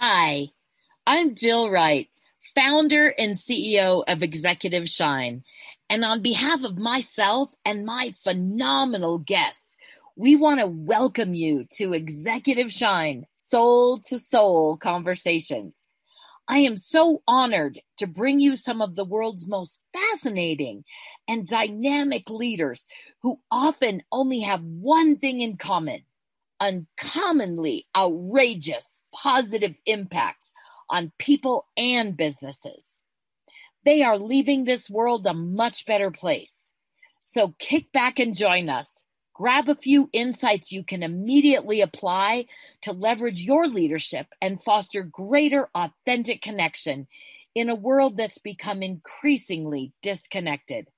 Hi, I'm Jill Wright, founder and CEO of Executive Shine. And on behalf of myself and my phenomenal guests, we want to welcome you to Executive Shine Soul to Soul Conversations. I am so honored to bring you some of the world's most fascinating and dynamic leaders who often only have one thing in common uncommonly outrageous positive impact on people and businesses. They are leaving this world a much better place. So kick back and join us. Grab a few insights you can immediately apply to leverage your leadership and foster greater authentic connection in a world that's become increasingly disconnected.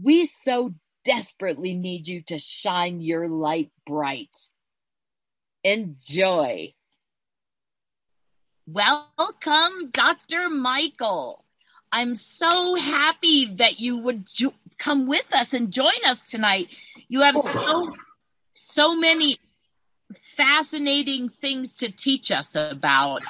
We so desperately need you to shine your light bright. Enjoy. Welcome, Dr. Michael. I'm so happy that you would jo- come with us and join us tonight. You have oh. so so many fascinating things to teach us about.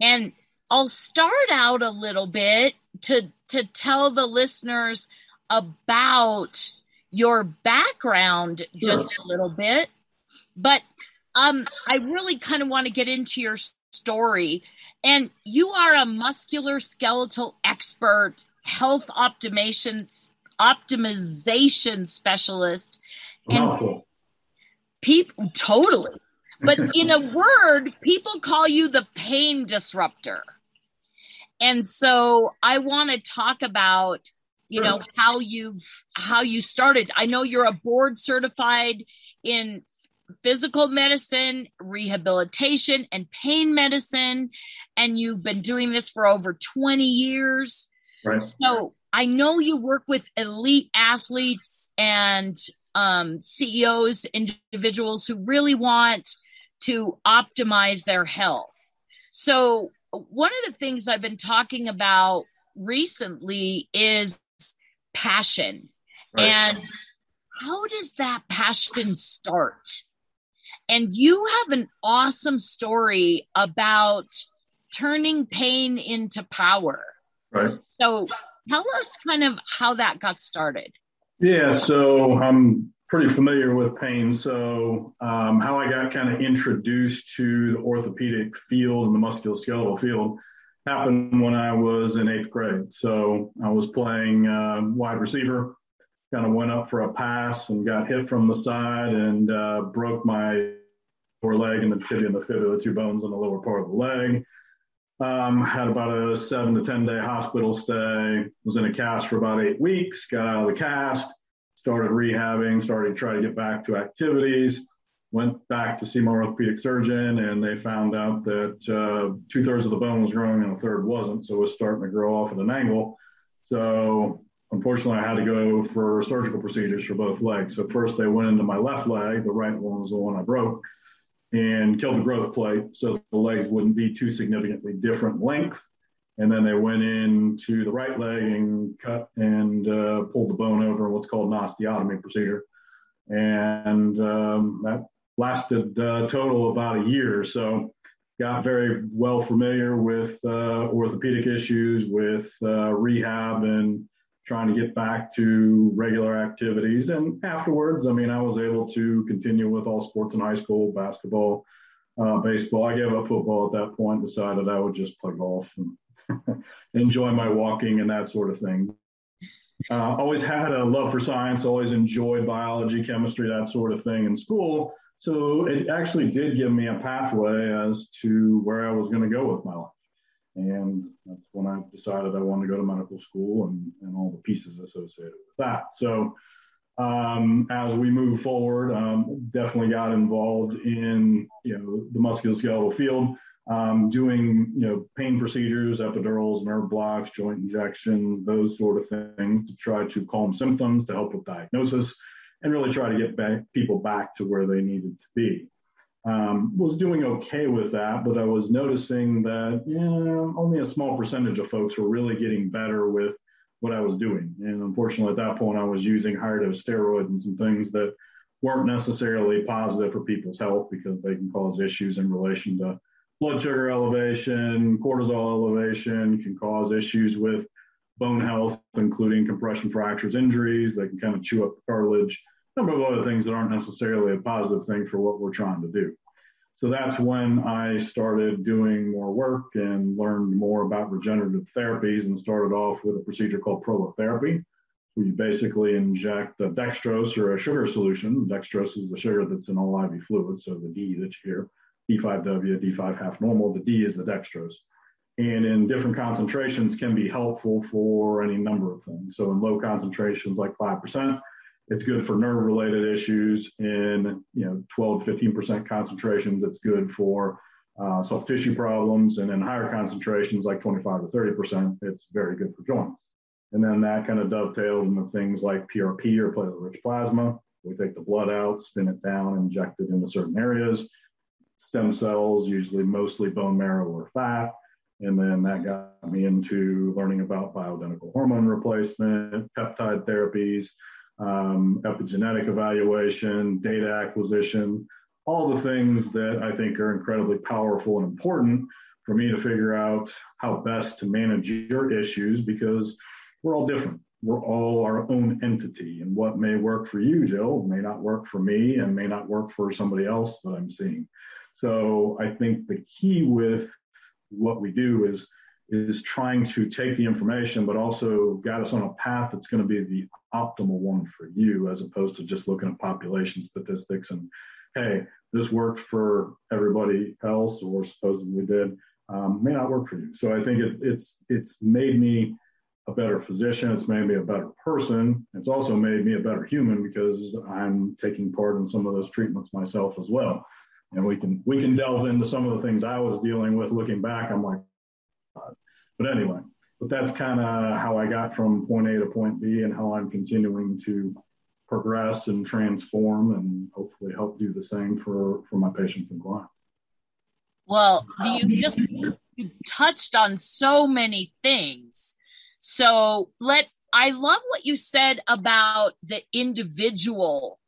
And I'll start out a little bit to to tell the listeners about your background just a little bit. But um, I really kind of want to get into your story. And you are a muscular skeletal expert, health optimization optimization specialist, and people totally. But in a word, people call you the pain disruptor. And so I want to talk about you know how you've how you started i know you're a board certified in physical medicine, rehabilitation, and pain medicine. And you've been doing this for over 20 years. Right. So I know you work with elite athletes and um, CEOs, individuals who really want to optimize their health. So, one of the things I've been talking about recently is passion. Right. And how does that passion start? And you have an awesome story about turning pain into power. Right. So tell us kind of how that got started. Yeah, so I'm pretty familiar with pain. So, um, how I got kind of introduced to the orthopedic field and the musculoskeletal field happened when I was in eighth grade. So, I was playing uh, wide receiver, kind of went up for a pass and got hit from the side and uh, broke my lower leg and the tibia and the fibula, the two bones on the lower part of the leg. Um, had about a seven to 10 day hospital stay, was in a cast for about eight weeks, got out of the cast, started rehabbing, started to try to get back to activities, went back to see my orthopedic surgeon, and they found out that uh, two thirds of the bone was growing and a third wasn't. So it was starting to grow off at an angle. So unfortunately, I had to go for surgical procedures for both legs. So first they went into my left leg, the right one was the one I broke and killed the growth plate so the legs wouldn't be too significantly different length. And then they went into the right leg and cut and uh, pulled the bone over what's called an osteotomy procedure. And um, that lasted uh, total about a year. So got very well familiar with uh, orthopedic issues, with uh, rehab and trying to get back to regular activities. And afterwards, I mean, I was able to continue with all sports in high school, basketball, uh, baseball. I gave up football at that point, decided I would just play golf and enjoy my walking and that sort of thing. Uh, always had a love for science, always enjoyed biology, chemistry, that sort of thing in school. So it actually did give me a pathway as to where I was going to go with my life. And that's when I decided I wanted to go to medical school and, and all the pieces associated with that. So um, as we move forward, um, definitely got involved in you know the musculoskeletal field, um, doing you know pain procedures, epidurals, nerve blocks, joint injections, those sort of things to try to calm symptoms, to help with diagnosis, and really try to get back, people back to where they needed to be um, was doing okay with that, but I was noticing that only a small percentage of folks were really getting better with what I was doing. And unfortunately, at that point, I was using higher dose steroids and some things that weren't necessarily positive for people's health because they can cause issues in relation to blood sugar elevation, cortisol elevation can cause issues with bone health, including compression fractures, injuries. They can kind of chew up the cartilage, number of other things that aren't necessarily a positive thing for what we're trying to do. So that's when I started doing more work and learned more about regenerative therapies and started off with a procedure called prolotherapy, where you basically inject a dextrose or a sugar solution. Dextrose is the sugar that's in all IV fluids, so the D that you hear, D5W, D5 half normal. The D is the dextrose. And in different concentrations can be helpful for any number of things. So in low concentrations, like 5%, it's good for nerve related issues. In you know 12 to 15% concentrations, it's good for uh, soft tissue problems. And in higher concentrations, like 25 to 30%, it's very good for joints. And then that kind of dovetailed into things like PRP or platelet rich plasma. We take the blood out, spin it down, inject it into certain areas. Stem cells, usually mostly bone marrow or fat. And then that got me into learning about bioidentical hormone replacement, peptide therapies, um, epigenetic evaluation, data acquisition, all the things that I think are incredibly powerful and important for me to figure out how best to manage your issues because we're all different. We're all our own entity, and what may work for you, Jill, may not work for me and may not work for somebody else that I'm seeing. So I think the key with what we do is is trying to take the information, but also guide us on a path that's going to be the optimal one for you, as opposed to just looking at population statistics and, hey, this worked for everybody else or supposedly did, um, may not work for you. So I think it, it's it's made me a better physician. It's made me a better person. It's also made me a better human because I'm taking part in some of those treatments myself as well. And we can we can delve into some of the things I was dealing with. Looking back, I'm like, but anyway, but that's kind of how I got from point A to point B and how I'm continuing to progress and transform and hopefully help do the same for, for my patients and clients. Well, you just you touched on so many things. So let I love what you said about the individual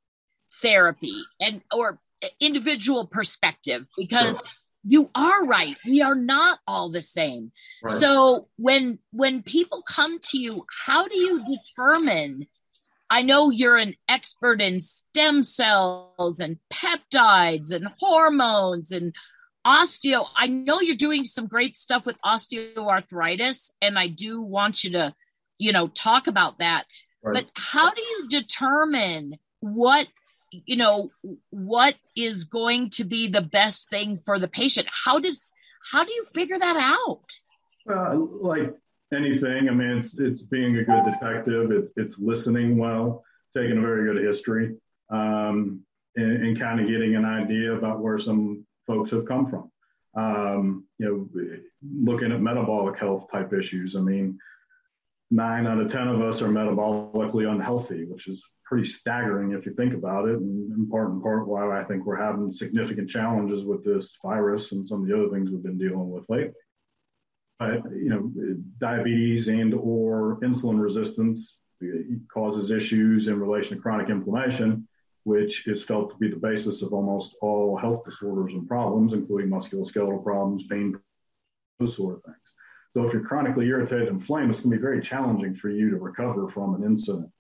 therapy and or eh, individual perspective because sure you are right we are not all the same right. so when when people come to you how do you determine i know you're an expert in stem cells and peptides and hormones and osteo i know you're doing some great stuff with osteoarthritis and i do want you to you know talk about that right. but how do you determine what you know what is going to be the best thing for the patient? How does how do you figure that out? Well like anything i mean it's it's being a good detective. It's it's listening well taking a very good history um, and, and kind of getting an idea about where some folks have come from. Um, you know looking at metabolic health type issues i mean nine out of ten of us are metabolically unhealthy which is pretty staggering if you think about it, and in part and part why I think we're having significant challenges with this virus and some of the other things we've been dealing with lately. But you know, diabetes and or insulin resistance uh, causes issues in relation to chronic inflammation, which is felt to be the basis of almost all health disorders and problems, including musculoskeletal problems, pain, those sort of things. So if you're chronically irritated and inflamed, it's going to be very challenging for you to recover from an incident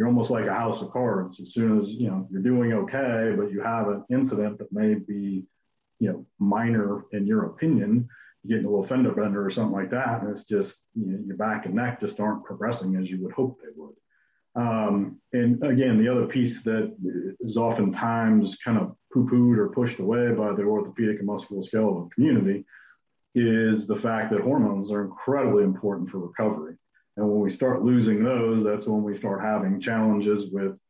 you're almost like a house of cards. As soon as you know you're doing okay, but you have an incident that may be, you know, minor in your opinion, you get a little fender bender or something like that, and it's just you know, your back and neck just aren't progressing as you would hope they would. Um, and again, the other piece that is oftentimes kind of poo-pooed or pushed away by the orthopedic and musculoskeletal community is the fact that hormones are incredibly important for recovery. And when we start losing those, that's when we start having challenges with,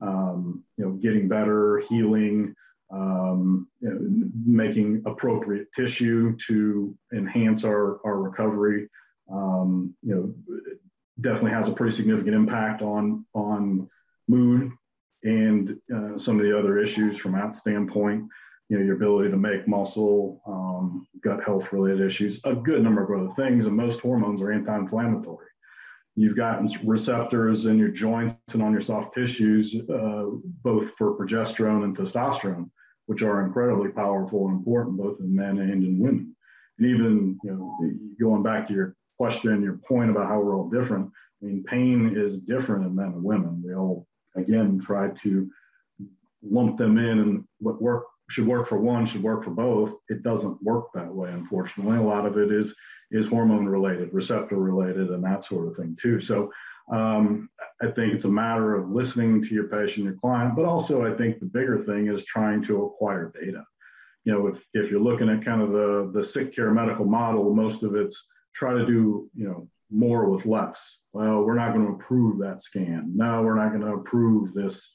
um, you know, getting better, healing, um, you know, making appropriate tissue to enhance our, our recovery. Um, you know, definitely has a pretty significant impact on on mood and uh, some of the other issues from that standpoint. You know, your ability to make muscle, um, gut health related issues, a good number of other things, and most hormones are anti-inflammatory you've got receptors in your joints and on your soft tissues, uh, both for progesterone and testosterone, which are incredibly powerful and important both in men and in women. And even you know, going back to your question, your point about how we're all different. I mean, pain is different in men and women. We all again try to lump them in and what work should work for one should work for both. It doesn't work that way, unfortunately. A lot of it is is hormone related, receptor related, and that sort of thing too. So um, I think it's a matter of listening to your patient, your client, but also I think the bigger thing is trying to acquire data. You know, if if you're looking at kind of the the sick care medical model, most of it's try to do you know more with less. Well, we're not going to approve that scan. No, we're not going to approve this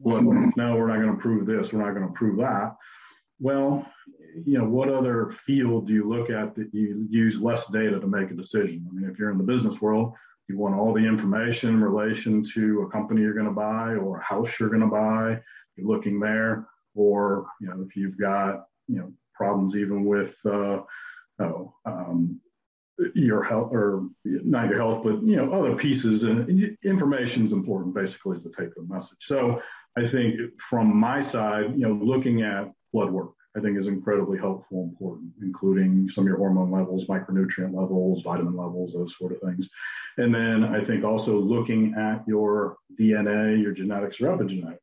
blood No, we're not going to prove this. We're not going to prove that. Well, you know, what other field do you look at that you use less data to make a decision? I mean, if you're in the business world, you want all the information in relation to a company you're going to buy or a house you're going to buy. You're looking there, or you know, if you've got you know problems even with uh, oh, um, your health or not your health, but you know other pieces and information is important. Basically, is the take home message. So I think from my side, you know, looking at blood work, I think is incredibly helpful, important, including some of your hormone levels, micronutrient levels, vitamin levels, those sort of things. And then I think also looking at your DNA, your genetics, your epigenetics,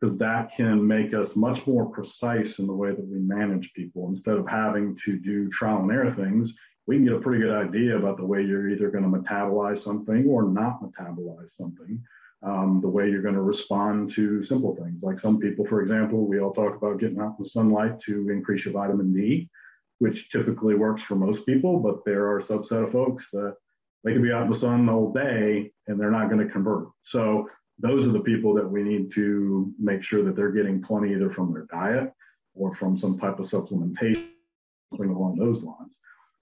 because that can make us much more precise in the way that we manage people. Instead of having to do trial and error things, we can get a pretty good idea about the way you're either going to metabolize something or not metabolize something. Um, the way you're going to respond to simple things. Like some people, for example, we all talk about getting out in the sunlight to increase your vitamin D, which typically works for most people, but there are a subset of folks that they can be out in the sun all day and they're not going to convert. So those are the people that we need to make sure that they're getting plenty either from their diet or from some type of supplementation along those lines.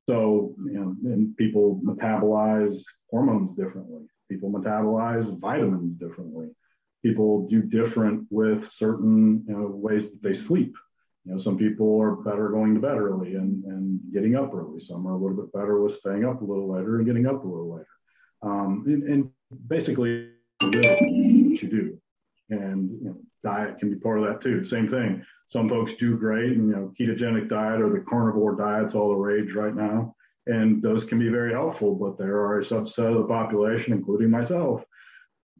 So, you know, and people metabolize hormones differently. People metabolize vitamins differently. People do different with certain you know, ways that they sleep. You know, some people are better going to bed early and, and getting up early. Some are a little bit better with staying up a little later and getting up a little later. Um, and, and, basically, what you do. And you know, diet can be part of that too. Same thing. Some folks do great, and you know, ketogenic diet or the carnivore diet's all the rage right now, and those can be very helpful. But there are a subset of the population, including myself,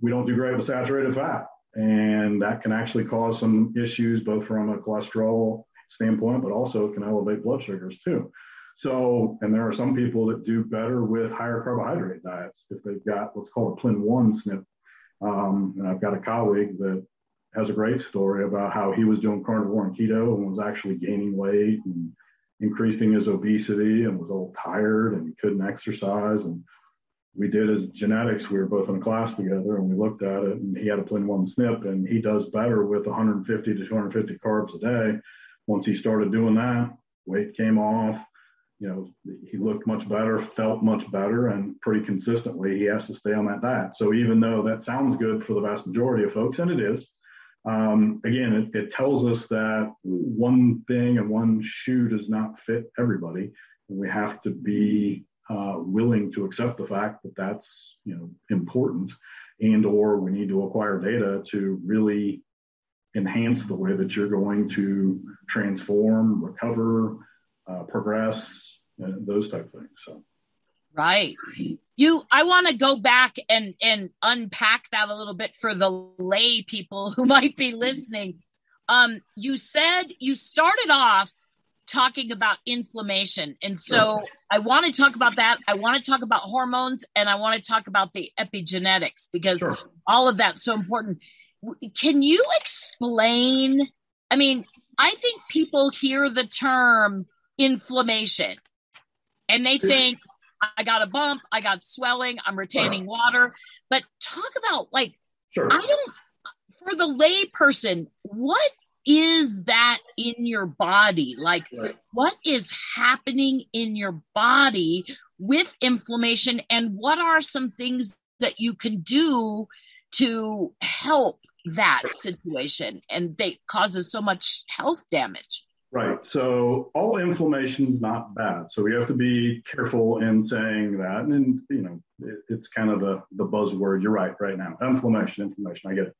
we don't do great with saturated fat and that can actually cause some issues both from a cholesterol standpoint, but also can elevate blood sugars too. So, and there are some people that do better with higher carbohydrate diets if they've got what's called a PLIN1 SNP. Um, and I've got a colleague that has a great story about how he was doing carnivore and keto and was actually gaining weight and increasing his obesity and was all tired and he couldn't exercise and we did his genetics. We were both in a class together and we looked at it and he had a PLIN1 SNP and he does better with 150 to 250 carbs a day. Once he started doing that, weight came off. You know, he looked much better, felt much better, and pretty consistently he has to stay on that diet. So even though that sounds good for the vast majority of folks, and it is, um, again, it, it tells us that one thing and one shoe does not fit everybody. And we have to be uh, willing to accept the fact that that's you know important and or we need to acquire data to really enhance the way that you're going to transform recover uh, progress uh, those type of things. So. Right you i want to go back and and unpack that a little bit for the lay people who might be listening um you said you started off talking about inflammation. And so I want to talk about that. I want to talk about hormones and I want to talk about the epigenetics because sure. all of that's so important. Can you explain? I mean, I think people hear the term inflammation and they think, I got a bump, I got swelling, I'm retaining water. But talk about like, sure. I don't, for the lay person, what is that in your body? Like, right. what is happening in your body with inflammation? And what are some things that you can do to help that situation? And they causes so much health damage. Right. So all inflammation is not bad. So we have to be careful in saying that. And, you know, it, it's kind of the, the buzzword. You're right right now. Inflammation, inflammation. I get it.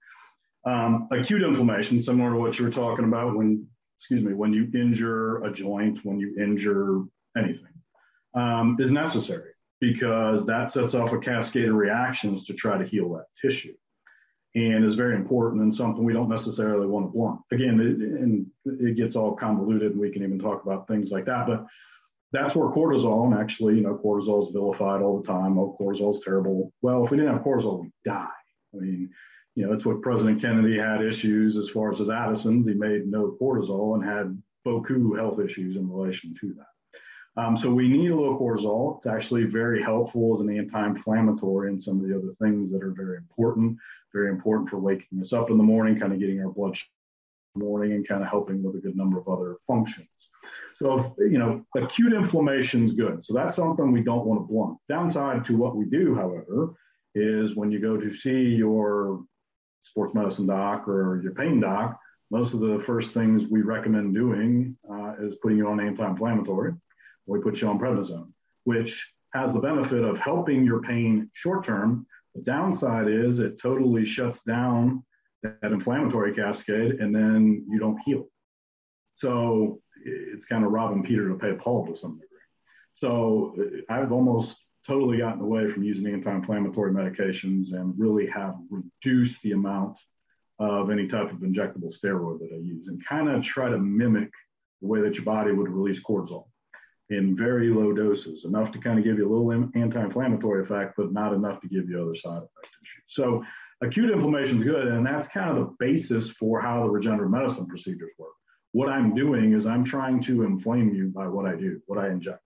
Um, acute inflammation, similar to what you were talking about when excuse me, when you injure a joint, when you injure anything, um, is necessary because that sets off a cascade of reactions to try to heal that tissue and is very important and something we don't necessarily want to blunt. Again, it, and it gets all convoluted, and we can even talk about things like that. But that's where cortisol, and actually, you know, cortisol is vilified all the time. Oh, cortisol is terrible. Well, if we didn't have cortisol, we'd die. I mean, you know, that's what President Kennedy had issues as far as his Addison's. He made no cortisol and had beaucoup health issues in relation to that. Um, so we need a little cortisol. It's actually very helpful as an anti-inflammatory and some of the other things that are very important. Very important for waking us up in the morning, kind of getting our blood in the morning, and kind of helping with a good number of other functions. So you know, acute inflammation is good. So that's something we don't want to blunt. Downside to what we do, however, is when you go to see your sports medicine doc or your pain doc, most of the first things we recommend doing uh, is putting you on anti-inflammatory we put you on prednisone, which has the benefit of helping your pain short term. The downside is it totally shuts down that inflammatory cascade and then you don't heal. So it's kind of robbing Peter to pay Paul to some degree. So I've almost totally gotten away from using anti-inflammatory medications and really have reduced the amount of any type of injectable steroid that I use and kind of try to mimic the way that your body would release cortisol in very low doses, enough to kind of give you a little anti-inflammatory effect, but not enough to give you other side effect issues. So acute inflammation is good, and that's kind of the basis for how the regenerative medicine procedures work. What I'm doing is I'm trying to inflame you by what I do, what I inject.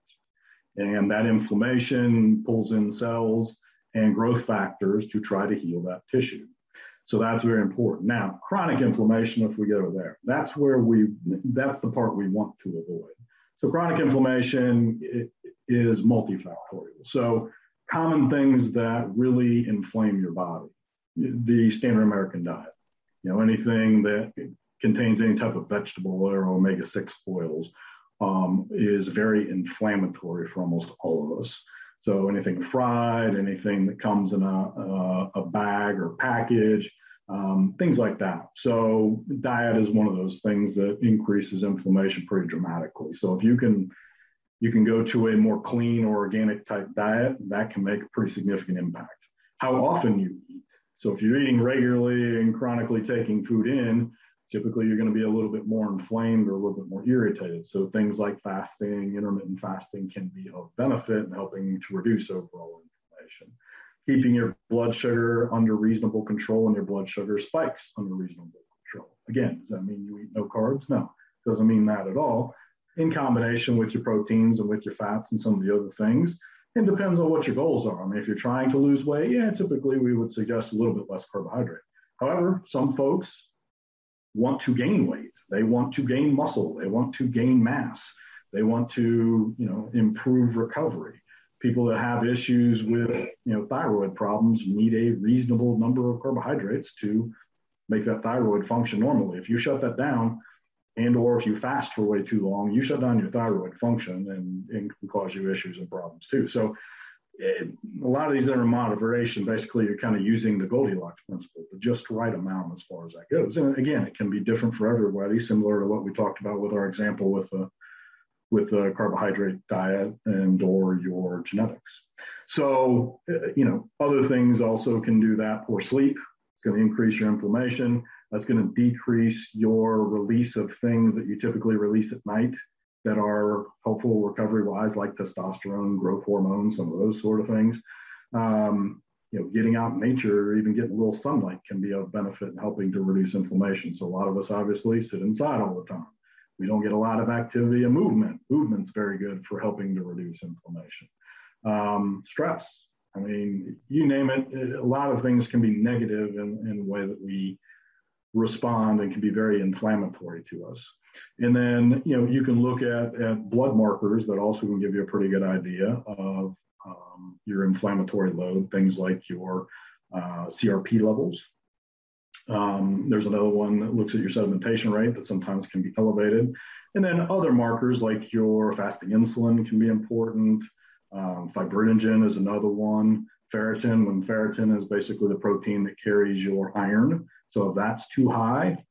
And that inflammation pulls in cells and growth factors to try to heal that tissue. So that's very important. Now, chronic inflammation, if we go there, that's where we, that's the part we want to avoid. So chronic inflammation is multifactorial. So common things that really inflame your body, the standard American diet, you know, anything that contains any type of vegetable or omega-6 oils um, is very inflammatory for almost all of us. So anything fried, anything that comes in a, a, a bag or package, um, things like that. So diet is one of those things that increases inflammation pretty dramatically. So if you can you can go to a more clean or organic type diet, that can make a pretty significant impact. How often you eat. So if you're eating regularly and chronically taking food in, typically you're going to be a little bit more inflamed or a little bit more irritated. So things like fasting, intermittent fasting can be of benefit in helping to reduce overall inflammation keeping your blood sugar under reasonable control and your blood sugar spikes under reasonable control. Again, does that mean you eat no carbs? No, doesn't mean that at all. In combination with your proteins and with your fats and some of the other things, it depends on what your goals are. I mean, if you're trying to lose weight, yeah, typically we would suggest a little bit less carbohydrate. However, some folks want to gain weight. They want to gain muscle. They want to gain mass. They want to, you know, improve recovery people that have issues with you know thyroid problems need a reasonable number of carbohydrates to make that thyroid function normally. If you shut that down and or if you fast for way too long you shut down your thyroid function and, and can cause you issues and problems too. So it, a lot of these are in moderation basically you're kind of using the goldilocks principle the just right amount as far as that goes. And again it can be different for everybody similar to what we talked about with our example with the with a carbohydrate diet and or your genetics. So, uh, you know, other things also can do that. Poor sleep, it's going to increase your inflammation. That's going to decrease your release of things that you typically release at night that are helpful recovery wise, like testosterone, growth hormones, some of those sort of things. Um, you know, getting out in nature or even getting a little sunlight can be of benefit in helping to reduce inflammation. So a lot of us obviously sit inside all the time. We don't get a lot of activity and movement. Movement's very good for helping to reduce inflammation. Um, stress. I mean, you name it, a lot of things can be negative in, in the way that we respond and can be very inflammatory to us. And then, you know, you can look at, at blood markers that also can give you a pretty good idea of um, your inflammatory load, things like your uh, CRP levels, um, there's another one that looks at your sedimentation rate that sometimes can be elevated. And then other markers like your fasting insulin can be important. Um, fibrinogen is another one. Ferritin, when ferritin is basically the protein that carries your iron. So if that's too high,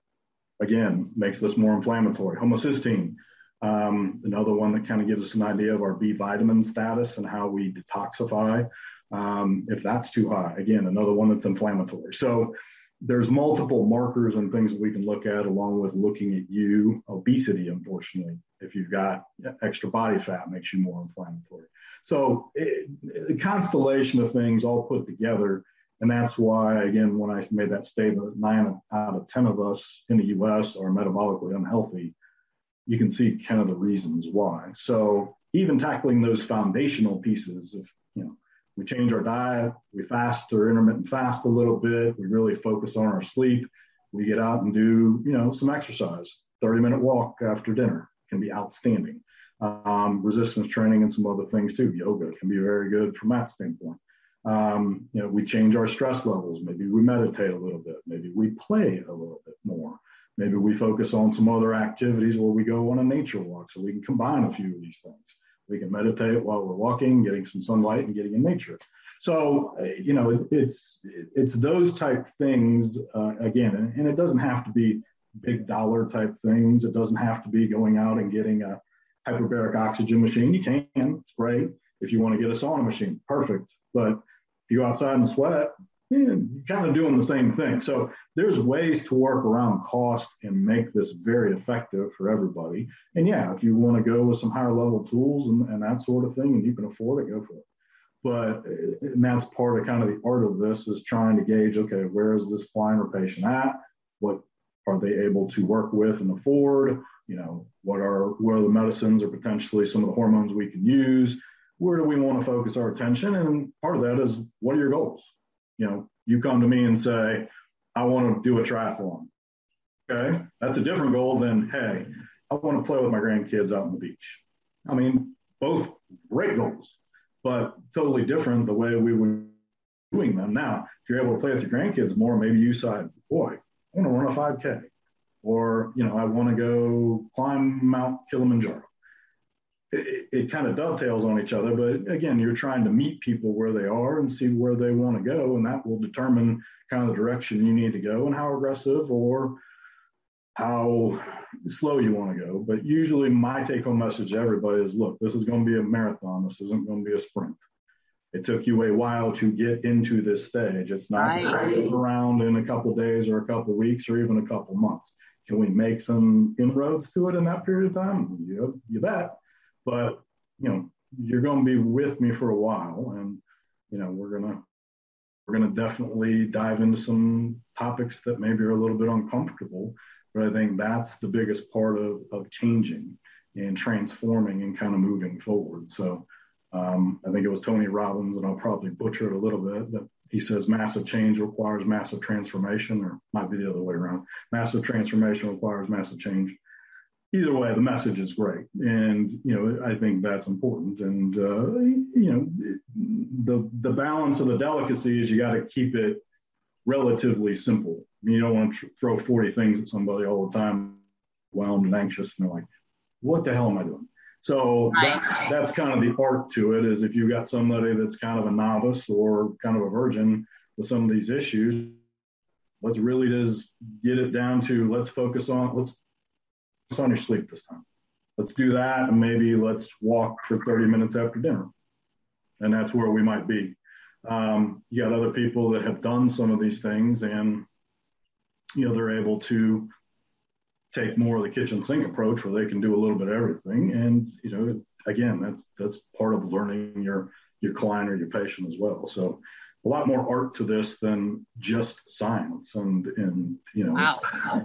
again, makes this more inflammatory. Homocysteine, um, another one that kind of gives us an idea of our B vitamin status and how we detoxify. Um, if that's too high, again, another one that's inflammatory. So there's multiple markers and things that we can look at along with looking at you. Obesity, unfortunately, if you've got extra body fat, makes you more inflammatory. So it, a constellation of things all put together. And that's why, again, when I made that statement, nine out of 10 of us in the US are metabolically unhealthy, you can see kind of the reasons why. So even tackling those foundational pieces of, you know, we change our diet, we fast or intermittent fast a little bit, we really focus on our sleep, we get out and do, you know, some exercise, 30 minute walk after dinner can be outstanding. Um, resistance training and some other things too. Yoga can be very good from that standpoint. Um, you know, we change our stress levels. Maybe we meditate a little bit. Maybe we play a little bit more. Maybe we focus on some other activities where we go on a nature walk so we can combine a few of these things. We can meditate while we're walking, getting some sunlight and getting in nature. So, uh, you know, it's it's those type things uh, again, and, and, it doesn't have to be big dollar type things. It doesn't have to be going out and getting a hyperbaric oxygen machine. You can, it's great. If you want to get a sauna machine, perfect. But if you go outside and sweat, Hmm, you're kind of doing the same thing. So there's ways to work around cost and make this very effective for everybody. And yeah, if you want to go with some higher level tools and, and that sort of thing, and you can afford it, go for it. But uh, and that's part of kind of the art of this is trying to gauge, okay, where is this client or patient at? What are they able to work with and afford? You know, what are what are the medicines or potentially some of the hormones we can use? Where do we want to focus our attention? And part of that is what are your goals? You know, you come to me and say, I want to do a triathlon. Okay, that's a different goal than hey, I want to play with my grandkids out on the beach. I mean, both great goals, but totally different the way we were doing them. Now, if you're able to play with your grandkids more, maybe you decide, boy, I want to run a 5K, or you know, I want to go climb Mount Kilimanjaro. It, it, kind of dovetails on each other, but again, you're trying to meet people where they are and see where they want to go, and that will determine kind of the direction you need to go and how aggressive or how slow you want to go. But usually, my take home message to everybody is look, this is going to be a marathon, this isn't going to be a sprint. It took you a while to get into this stage. It's not around in a couple days or a couple weeks or even a couple months. Can we make some inroads to it in that period of time? You, you bet. But you know, you're going to be with me for a while, and you know, we're gonna we're gonna definitely dive into some topics that maybe are a little bit uncomfortable. But I think that's the biggest part of of changing and transforming and kind of moving forward. So um, I think it was Tony Robbins, and I'll probably butcher it a little bit, that he says massive change requires massive transformation, or might be the other way around. Massive transformation requires massive change. Either way, the message is great, and you know I think that's important. And uh, you know the the balance of the delicacy is you got to keep it relatively simple. You don't want to tr- throw 40 things at somebody all the time, overwhelmed and anxious, and they're like, "What the hell am I doing?" So that, that's kind of the art to it is if you've got somebody that's kind of a novice or kind of a virgin with some of these issues, let's really just get it down to let's focus on let's on your sleep this time. Let's do that and maybe let's walk for 30 minutes after dinner. And that's where we might be. Um, you got other people that have done some of these things and you know they're able to take more of the kitchen sink approach where they can do a little bit of everything. And, you know, again, that's, that's part of learning your, your client or your patient as well. So a lot more art to this than just science. And, and, you know, wow.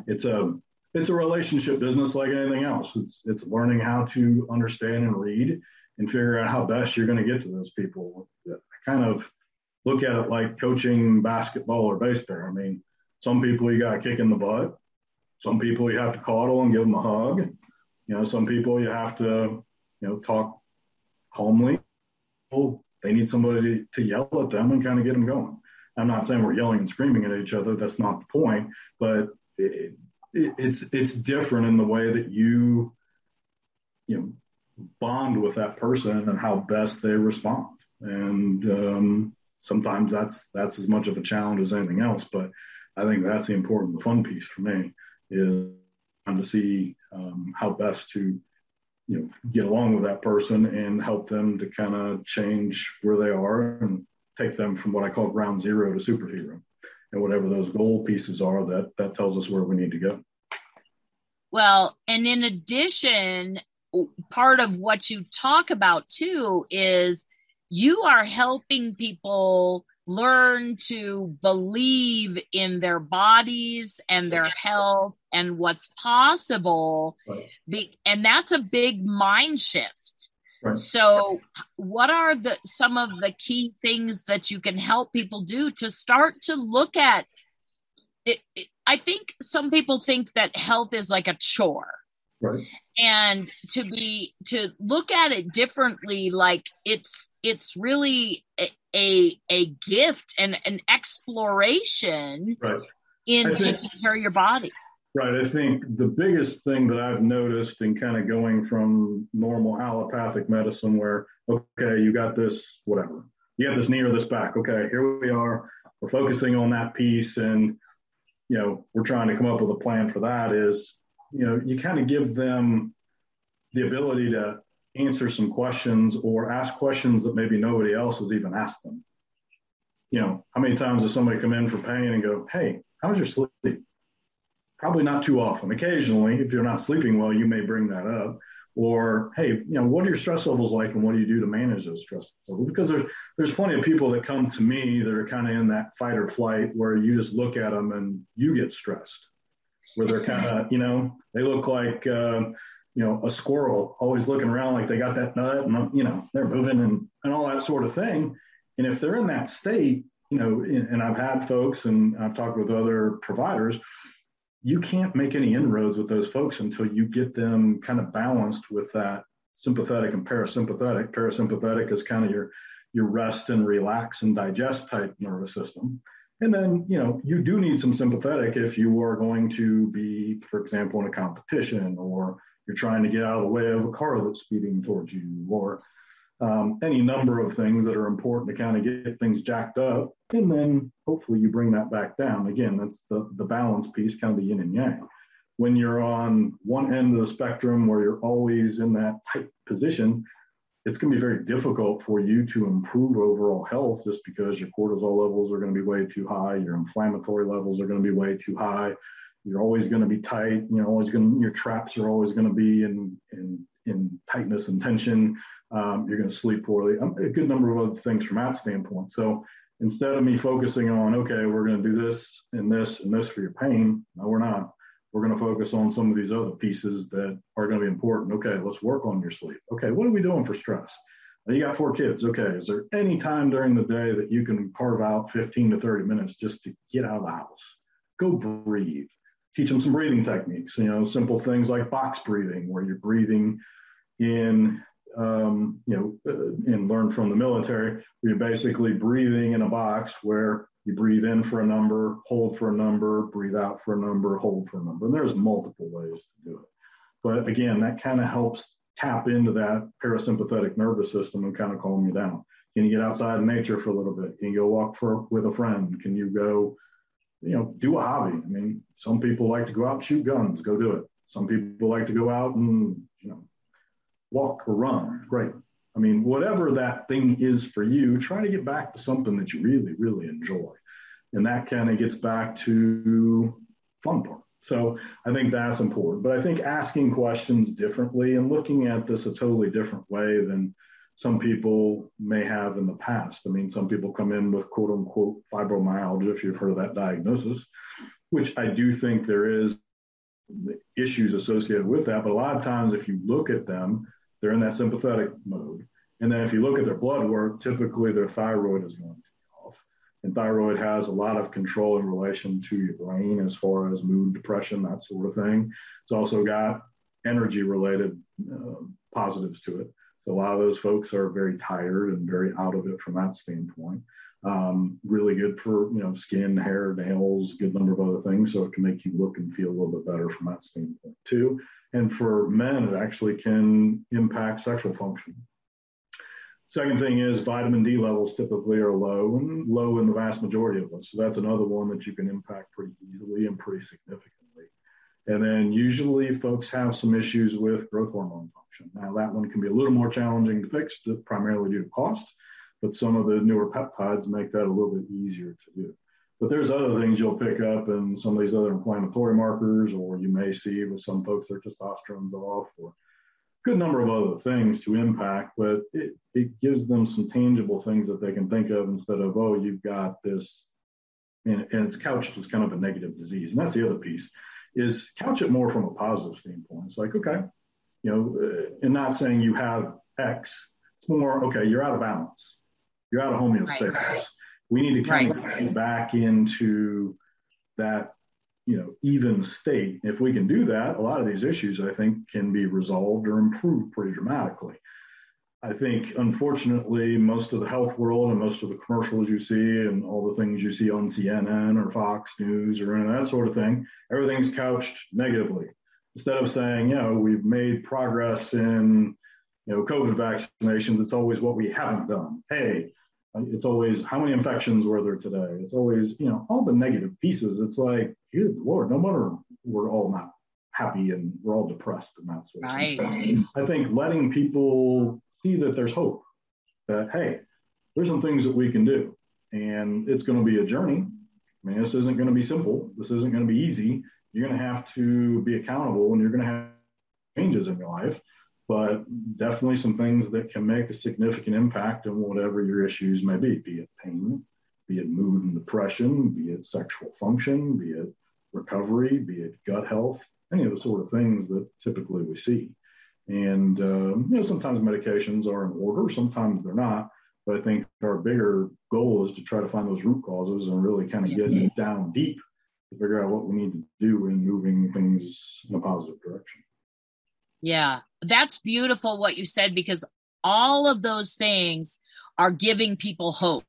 it's, it's a, it's a relationship business like anything else. It's, it's learning how to understand and read and figure out how best you're going to get to those people. I kind of look at it like coaching basketball or baseball. I mean, some people you got to kick in the butt some people you have to coddle and give them a hug. You know, some people you have to, you know, talk calmly. They need somebody to, yell at them and kind of get them going. I'm not saying we're yelling and screaming at each other. That's not the point. But it, it's it's different in the way that you, you know, bond with that person and how best they respond. And um, sometimes that's that's as much of a challenge as anything else. But I think that's the important, the fun piece for me is to see um, how best to you know get along with that person and help them to kind of change where they are and take them from what I call ground zero to superhero and whatever those goal pieces are that that tells us where we need to go. Well, and in addition, part of what you talk about too is you are helping people learn to believe in their bodies and their health and what's possible right. Be, and that's a big mind shift right. so what are the some of the key things that you can help people do to start to look at it, it i think some people think that health is like a chore Right. And to be to look at it differently, like it's it's really a a, a gift and an exploration right. in taking care of your body. Right. I think the biggest thing that I've noticed in kind of going from normal allopathic medicine where, okay, you got this, whatever, you got this knee or this back. Okay, here we are. We're focusing on that piece and, you know, we're trying to come up with a plan for that is you know, you kind of give them the ability to answer some questions or ask questions that maybe nobody else has even asked them. You know, how many times does somebody come in for pain and go, Hey, how's your sleep? Probably not too often. Occasionally, if you're not sleeping well, you may bring that up. Or, hey, you know, what are your stress levels like and what do you do to manage those stress levels? Because there's there's plenty of people that come to me that are kind of in that fight or flight where you just look at them and you get stressed where they're kind of, you know, they look like, uh, you know, a squirrel always looking around like they got that nut and, you know, they're moving and, and all that sort of thing. And if they're in that state, you know, and I've had folks and I've talked with other providers, you can't make any inroads with those folks until you get them kind of balanced with that sympathetic and parasympathetic. Parasympathetic is kind of your your rest and relax and digest type nervous system. And then, you know, you do need some sympathetic if you are going to be, for example, in a competition or you're trying to get out of the way of a car that's speeding towards you or um, any number of things that are important to kind of get things jacked up. And then hopefully you bring that back down. Again, that's the, the balance piece, kind of the yin and yang. When you're on one end of the spectrum where you're always in that tight position, it's going to be very difficult for you to improve overall health just because your cortisol levels are going to be way too high, your inflammatory levels are going to be way too high. You're always going to be tight. You know, always going. To, Your traps are always going to be in in in tightness and tension. Um, you're going to sleep poorly. Um, a good number of other things from that standpoint. So instead of me focusing on, okay, we're going to do this and this and this for your pain, no, we're not we're going to focus on some of these other pieces that are going to be important. Okay, let's work on your sleep. Okay, what are we doing for stress? you got four kids. Okay, is there any time during the day that you can carve out 15 to 30 minutes just to get out of the house? Go breathe. Teach them some breathing techniques. You know, simple things like box breathing, where you're breathing in, um, you know, uh, and learn from the military. You're basically breathing in a box where you breathe in for a number, hold for a number, breathe out for a number, hold for a number. And there's multiple ways to do it. But again, that kind of helps tap into that parasympathetic nervous system and kind of calm you down. Can you get outside in nature for a little bit? Can you go walk for with a friend? Can you go, you know, do a hobby? I mean, some people like to go out and shoot guns. Go do it. Some people like to go out and you know walk or run. Great. I mean, whatever that thing is for you, try to get back to something that you really, really enjoy. And that kind of gets back to fun part. So I think that's important. But I think asking questions differently and looking at this a totally different way than some people may have in the past. I mean, some people come in with quote unquote fibromyalgia, if you've heard of that diagnosis, which I do think there is issues associated with that. But a lot of times, if you look at them, they're in that sympathetic mode. And then if you look at their blood work, typically their thyroid is going to be off. And thyroid has a lot of control in relation to your brain as far as mood, depression, that sort of thing. It's also got energy related uh, positives to it. So a lot of those folks are very tired and very out of it from that standpoint. Um, really good for you know skin, hair, nails, good number of other things. So it can make you look and feel a little bit better from that standpoint too. And for men, it actually can impact sexual function. Second thing is vitamin D levels typically are low and low in the vast majority of us. So that's another one that you can impact pretty easily and pretty significantly. And then usually folks have some issues with growth hormone function. Now, that one can be a little more challenging to fix, primarily due to cost, but some of the newer peptides make that a little bit easier to do. But there's other things you'll pick up and some of these other inflammatory markers, or you may see with some folks their testosterone's off, or good number of other things to impact, but it, it gives them some tangible things that they can think of instead of, oh, you've got this, and, and it's couched as kind of a negative disease. And that's the other piece is couch it more from a positive standpoint. It's like, okay, you know, uh, and not saying you have X, it's more, okay, you're out of balance. You're out of homeostasis. Right. We need to kind right. of back into that you know even state if we can do that a lot of these issues i think can be resolved or improved pretty dramatically i think unfortunately most of the health world and most of the commercials you see and all the things you see on cnn or fox news or any of that sort of thing everything's couched negatively instead of saying you know we've made progress in you know covid vaccinations it's always what we haven't done hey it's always how many infections were there today? It's always, you know, all the negative pieces. It's like, good Lord, no wonder we're all not happy and we're all depressed and that sort of right. thing. I think letting people see that there's hope, that, hey, there's some things that we can do. And it's going to be a journey. I mean, this isn't going to be simple. This isn't going to be easy. You're going to have to be accountable and you're going to have changes in your life but definitely some things that can make a significant impact on whatever your issues may be, be it pain, be it mood and depression, be it sexual function, be it recovery, be it gut health, any of the sort of things that typically we see. And um, you know, sometimes medications are in order, sometimes they're not. But I think our bigger goal is to try to find those root causes and really kind of get down deep to figure out what we need to do in moving things in a positive direction. Yeah, that's beautiful what you said because all of those things are giving people hope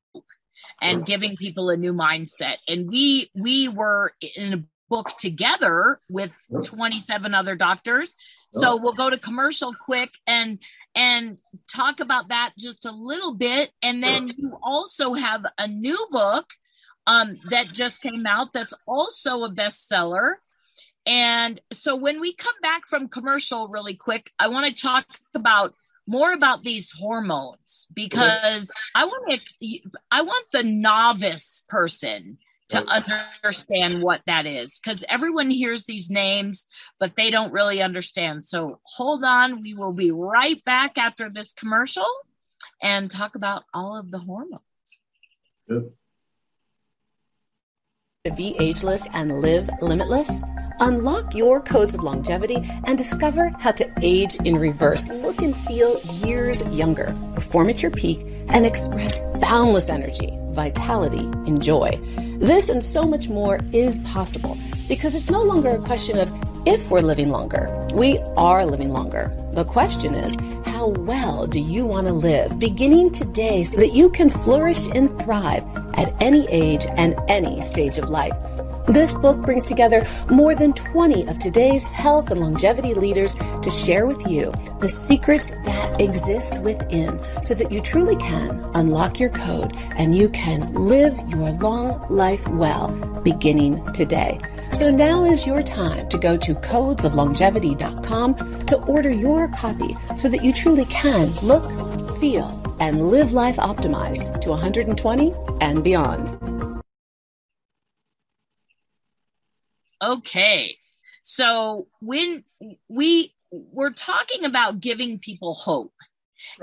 and giving people a new mindset. And we we were in a book together with 27 other doctors. So we'll go to commercial quick and and talk about that just a little bit. And then you also have a new book um, that just came out that's also a bestseller. And so when we come back from commercial really quick, I want to talk about more about these hormones because I want to I want the novice person to understand what that is because everyone hears these names but they don't really understand. So hold on, we will be right back after this commercial and talk about all of the hormones. Good. To be ageless and live limitless? Unlock your codes of longevity and discover how to age in reverse. Look and feel years younger, perform at your peak, and express boundless energy, vitality, and joy. This and so much more is possible because it's no longer a question of if we're living longer. We are living longer. The question is, how well do you want to live beginning today so that you can flourish and thrive at any age and any stage of life? This book brings together more than 20 of today's health and longevity leaders to share with you the secrets that exist within so that you truly can unlock your code and you can live your long life well beginning today. So now is your time to go to codesoflongevity.com to order your copy so that you truly can look, feel, and live life optimized to 120 and beyond. Okay. So when we we're talking about giving people hope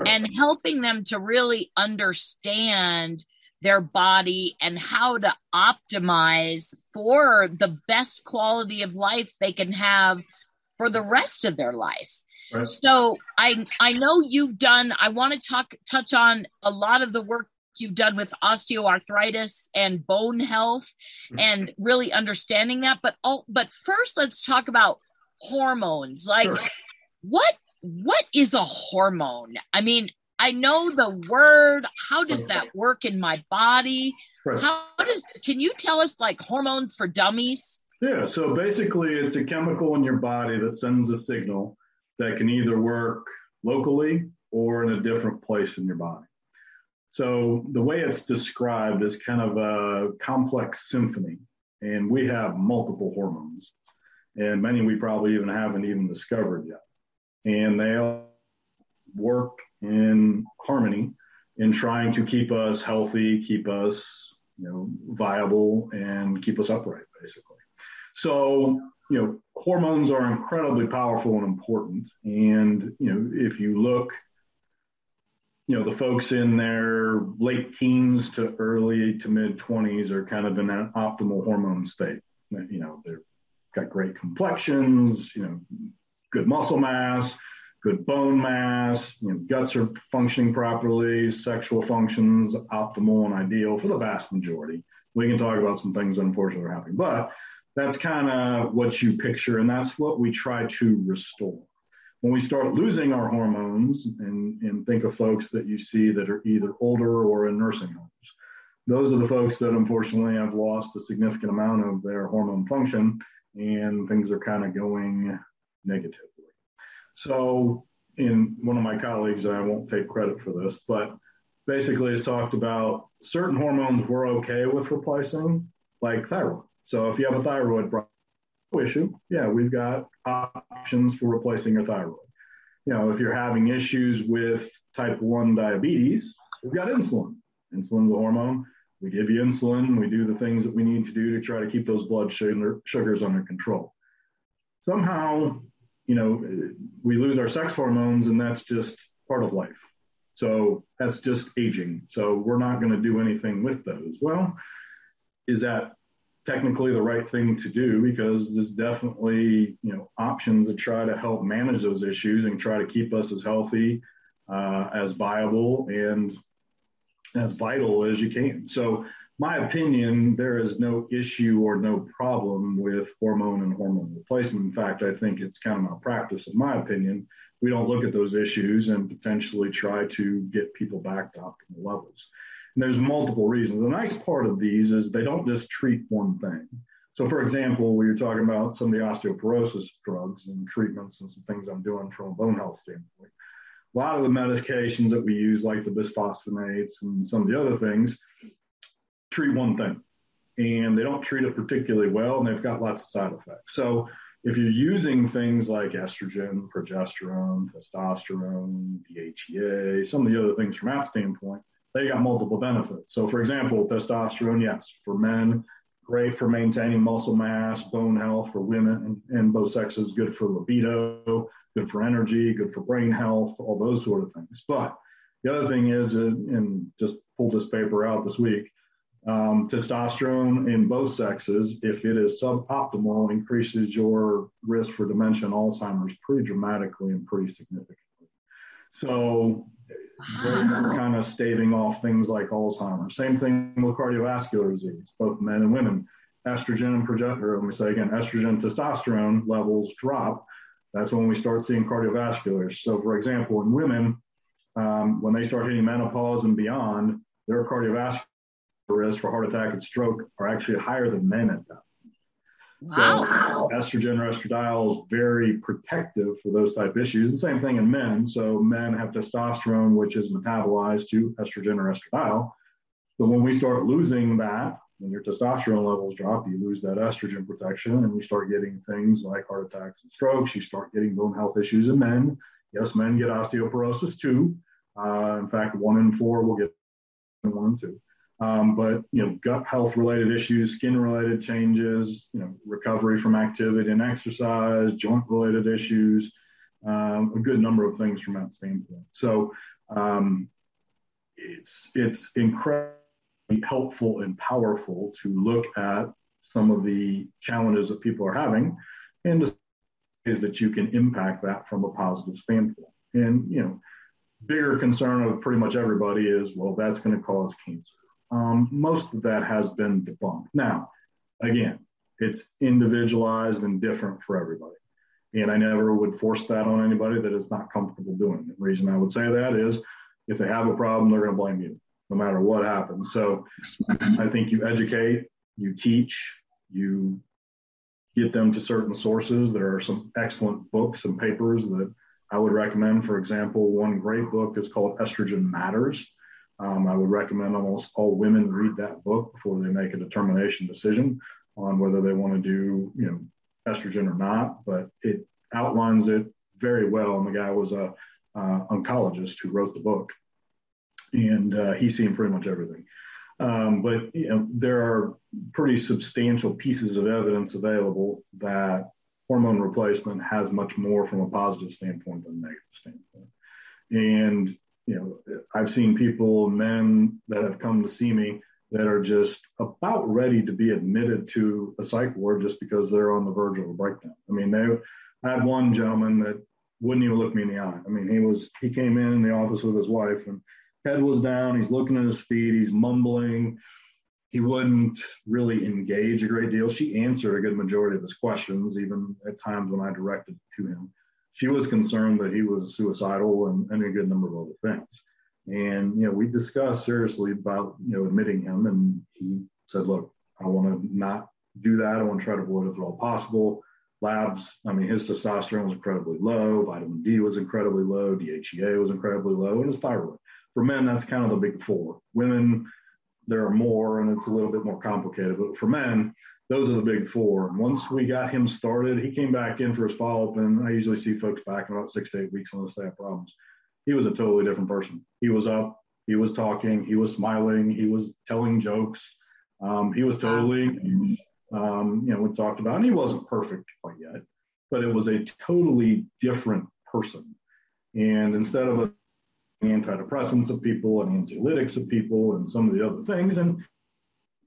and helping them to really understand their body and how to optimize for the best quality of life they can have for the rest of their life. Right. So I I know you've done I want to talk touch on a lot of the work you've done with osteoarthritis and bone health mm-hmm. and really understanding that. But all but first let's talk about hormones. Like sure. what what is a hormone? I mean i know the word. How does that work in my body? Right. how does can you tell us like hormones for dummies? Yeah so basically it's a chemical in your body that sends a signal that can either work locally or in a different place in your body so the way it's described is kind of a complex symphony, and we have multiple hormones. and many we probably even haven't even discovered yet. And they all work in harmony in trying to keep us healthy, keep us you know viable, and keep us upright, basically. So you know hormones are incredibly powerful and important. And you know if you look you know the folks in their late teens to early to mid 20s are kind of in an optimal hormone state. You know they've got great complexions you know good muscle mass good bone mass you know guts are functioning properly sexual functions optimal and ideal for the vast majority. We can talk about some things unfortunately are happening but that's kind of what you picture and that's what we try to restore when we start losing our hormones and, and think of folks that you see that are either older or in nursing homes, those are the folks that unfortunately have lost a significant amount of their hormone function and things are kind of going negatively. So, in one of my colleagues, I won't take credit for this, but basically has talked about certain hormones we're okay with replacing, like thyroid. So, if you have a thyroid problem, issue, yeah, we've got options for replacing your thyroid. You know, if you're having issues with type 1 diabetes, we've got insulin. Insulin's a hormone. We give you insulin. We do the things that we need to do to try to keep those blood sugar, sugars under control. Somehow, you know, we lose our sex hormones, and that's just part of life. So that's just aging. So we're not going to do anything with those. Well, is that technically the right thing to do because there's definitely you know options to try to help manage those issues and try to keep us as healthy uh, as viable and as vital as you can. So my opinion there is no issue or no problem with hormone and hormone replacement. In fact i think it's kind of my practice in my opinion. We don't look at those issues and potentially try to get people back to optimal levels and there's multiple reasons. The nice part of these is they don't just treat one thing. So, for example, we were talking about some of the osteoporosis drugs and treatments and some things I'm doing from a bone health standpoint. A lot of the medications that we use, like the bisphosphonates and some of the other things, treat one thing. And they don't treat it particularly well, and they've got lots of side effects. So, if you're using things like estrogen, progesterone, testosterone, DHEA, some of the other things from that standpoint, they got multiple benefits. So, for example, testosterone, yes, for men, great for maintaining muscle mass, bone health for women and, and both sexes, good for libido, good for energy, good for brain health, all those sort of things. But the other thing is, uh, and just pulled this paper out this week, um, testosterone in both sexes, if it is suboptimal, increases your risk for dementia and Alzheimer's pretty dramatically and pretty significantly. So wow. kind of staving off things like Alzheimer's. Same thing with cardiovascular disease, both men and women. Estrogen and progesterone, let me say again, estrogen testosterone levels drop. That's when we start seeing cardiovascular. So, for example, in women, um, when they start hitting menopause and beyond, their cardiovascular risk for heart attack and stroke are actually higher than men at that Wow. So estrogen or estradiol is very protective for those type issues. The same thing in men. So men have testosterone, which is metabolized to estrogen or estradiol. So when we start losing that, when your testosterone levels drop, you lose that estrogen protection and you start getting things like heart attacks and strokes. You start getting bone health issues in men. Yes, men get osteoporosis too. Uh, in fact, one in four will get one and two. Um, but you know, gut health related issues, skin related changes, you know, recovery from activity and exercise, joint related issues, um, a good number of things from that standpoint. So um, it's it's incredibly helpful and powerful to look at some of the challenges that people are having and is that you can impact that from a positive standpoint. And you know, bigger concern of pretty much everybody is well, that's going to cause cancer um, most of that has been debunked. Now, again, it's individualized and different for everybody. And I never would force that on anybody that is not comfortable doing it. The reason I would say that is if they have a problem, they're going to blame you no matter what happens. So I think you educate, you teach, you get them to certain sources. There are some excellent books and papers that I would recommend. For example, one great book is called Estrogen Matters. Um, I would recommend almost all women read that book before they make a determination decision on whether they want to do, you know, estrogen or not, but it outlines it very well. And the guy was a uh, oncologist who wrote the book, and uh, he's seen pretty much everything. Um, but you know, there are pretty substantial pieces of evidence available that hormone replacement has much more from a positive standpoint than a negative standpoint. And you know, I've seen people, men that have come to see me that are just about ready to be admitted to a psych ward just because they're on the verge of a breakdown. I mean, they I had one gentleman that wouldn't even look me in the eye. I mean, he was he came in the office with his wife and head was down, he's looking at his feet, he's mumbling. He wouldn't really engage a great deal. She answered a good majority of his questions, even at times when I directed to him. She was concerned that he was suicidal and, and a good number of other things. And, you know, we discussed seriously about, you know, admitting him. And he said, look, I want to not do that. I want to try to avoid it at all possible. Labs, I mean, his testosterone was incredibly low. Vitamin D was incredibly low. DHEA was incredibly low. And his thyroid. For men, that's kind of the big four. Women, there are more and it's a little bit more complicated. But for men, those are the big four. And once we got him started, he came back in for his follow up. And I usually see folks back in about six to eight weeks unless they have problems he was a totally different person. He was up, he was talking, he was smiling, he was telling jokes. Um, he was totally, um, you know, we talked about, and he wasn't perfect quite yet, but it was a totally different person. And instead of antidepressants of people and anxiolytics of people and some of the other things, and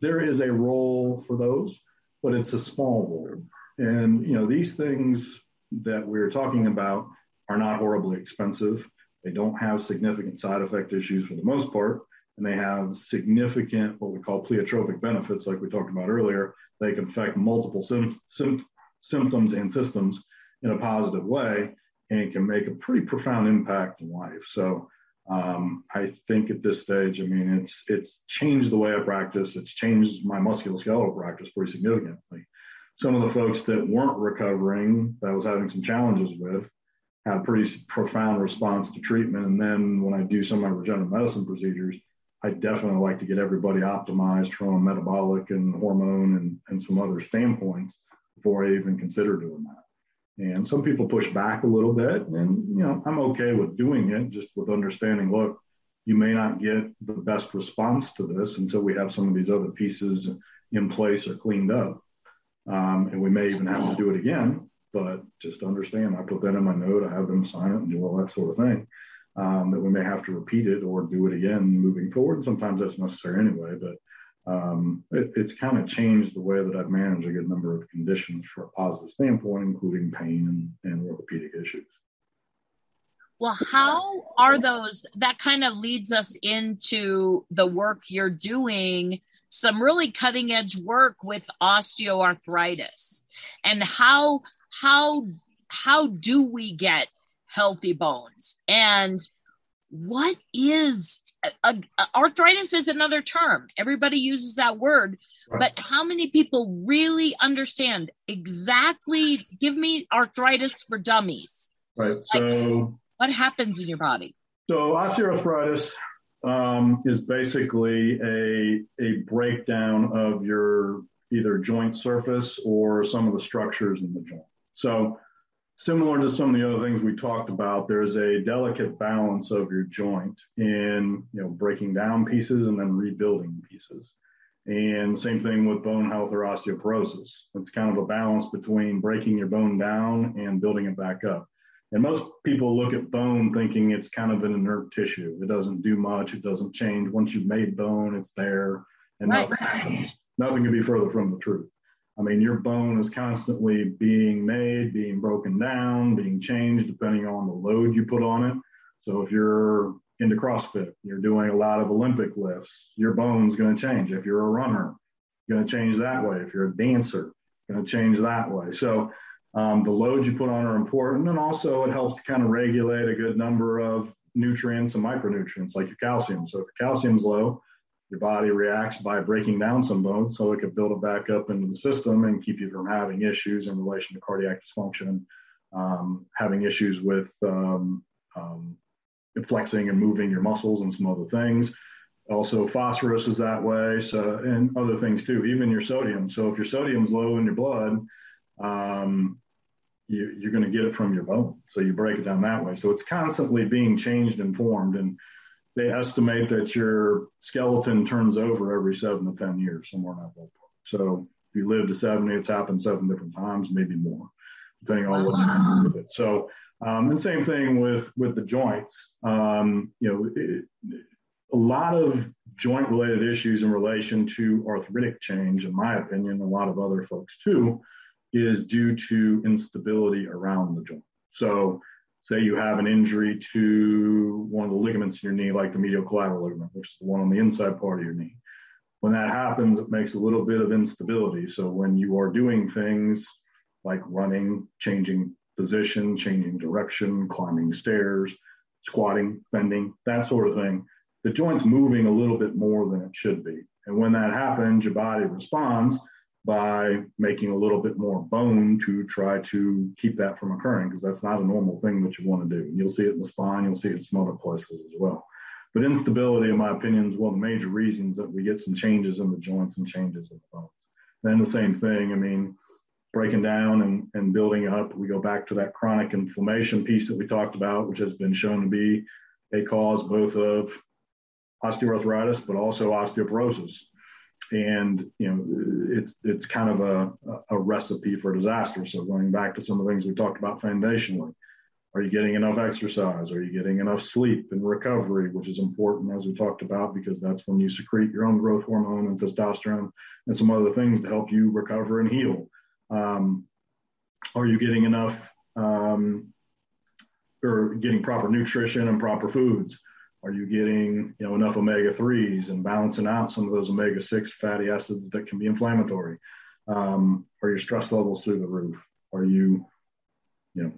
there is a role for those, but it's a small role. And, you know, these things that we're talking about are not horribly expensive. They don't have significant side effect issues for the most part, and they have significant what we call pleiotropic benefits, like we talked about earlier. They can affect multiple sim- sim- symptoms and systems in a positive way, and can make a pretty profound impact in life. So um, I think at this stage, I mean, it's it's changed the way I practice. It's changed my musculoskeletal practice pretty significantly. Some of the folks that weren't recovering, that I was having some challenges with, had a pretty profound response to treatment. And then when I do some of my regenerative medicine procedures, I definitely like to get everybody optimized from a metabolic and hormone and, and some other standpoints before I even consider doing that. And some people push back a little bit, and you know I'm okay with doing it, just with understanding. Look, you may not get the best response to this until we have some of these other pieces in place or cleaned up, um, and we may even have to do it again. But just understand, I put that in my note. I have them sign it and do all that sort of thing. Um, that we may have to repeat it or do it again moving forward. Sometimes that's necessary anyway, but um, it, it's kind of changed the way that I've managed a good number of conditions from a positive standpoint, including pain and, and orthopedic issues. Well, how are those? That kind of leads us into the work you're doing, some really cutting edge work with osteoarthritis, and how how how do we get healthy bones and what is arthritis is another term. Everybody uses that word. Right. but how many people really understand exactly give me arthritis for dummies? Right so like, what happens in your body? So osteoarthritis um, is basically a a breakdown of your either joint surface or some of the structures in the joint. So, similar to some of the other things we talked about, there's a delicate balance of your joint in you know breaking down pieces and then rebuilding pieces. And same thing with bone health or osteoporosis. It's kind of a balance between breaking your bone down and building it back up. And most people look at bone thinking it's kind of an inert tissue. It doesn't do much. It doesn't change. Once you've made bone, it's there and right. nothing happens. Nothing could be further from the truth. I mean, your bone is constantly being made, being broken down, being changed depending on the load you put on it. So if you're into CrossFit, you're doing a lot of Olympic lifts, your bone's going to change. If you're a runner, you're going to change that way. If you're a dancer, going to change that way. So um, the loads you put on are important, and also it helps to kind of regulate a good number of nutrients and micronutrients like your calcium. So if your calcium's low, your body reacts by breaking down some bone so it could build it back up into the system and keep you from having issues in relation to cardiac dysfunction, um, having issues with um, um, flexing and moving your muscles and some other things. Also, phosphorus is that way, so and other things too. Even your sodium. So if your sodium's low in your blood, um, you, are going to get it from your bone. So you break it down that way. So it's constantly being changed and formed. And they estimate that your skeleton turns over every seven to 10 years, somewhere in that ballpark. So if you live to 70, it's happened seven different times, maybe more, depending on what you do with it. So, um, and same thing with, with the joints. Um, you know, it, a lot of joint related issues in relation to arthritic change, in my opinion, a lot of other folks too, is due to instability around the joint. So, say you have an injury to one of the ligaments in your knee, like the medial collateral ligament, which is the one on the inside part of your knee. When that happens, it makes a little bit of instability. So, when you are doing things like running, changing position, changing direction, climbing stairs, squatting, bending, that sort of thing, the joint's moving a little bit more than it should be. And when that happens, your body responds by making a little bit more bone to try to keep that from occurring because that's not a normal thing that you want to do. And You'll see it in the spine, you'll see it in some other places as well. But instability, in my opinion, is one of the major reasons that we get some changes in the joints and changes in the bones. Then the same thing, I mean, breaking down and, and building up, we go back to that chronic inflammation piece that we talked about, which has been shown to be a cause both of osteoarthritis, but also osteoporosis and you know it's it's kind of a, a recipe for disaster. So going back to some of the things we talked about foundationally are you getting enough exercise? Are you getting enough sleep and recovery which is important as we talked about because that's when you secrete your own growth hormone and testosterone and some other things to help you recover and heal. Um, are you getting enough um, or getting proper nutrition and proper foods are you getting you know enough omega threes and balancing out some of those omega six fatty acids that can be inflammatory? Um, are your stress levels through the roof? Are you you know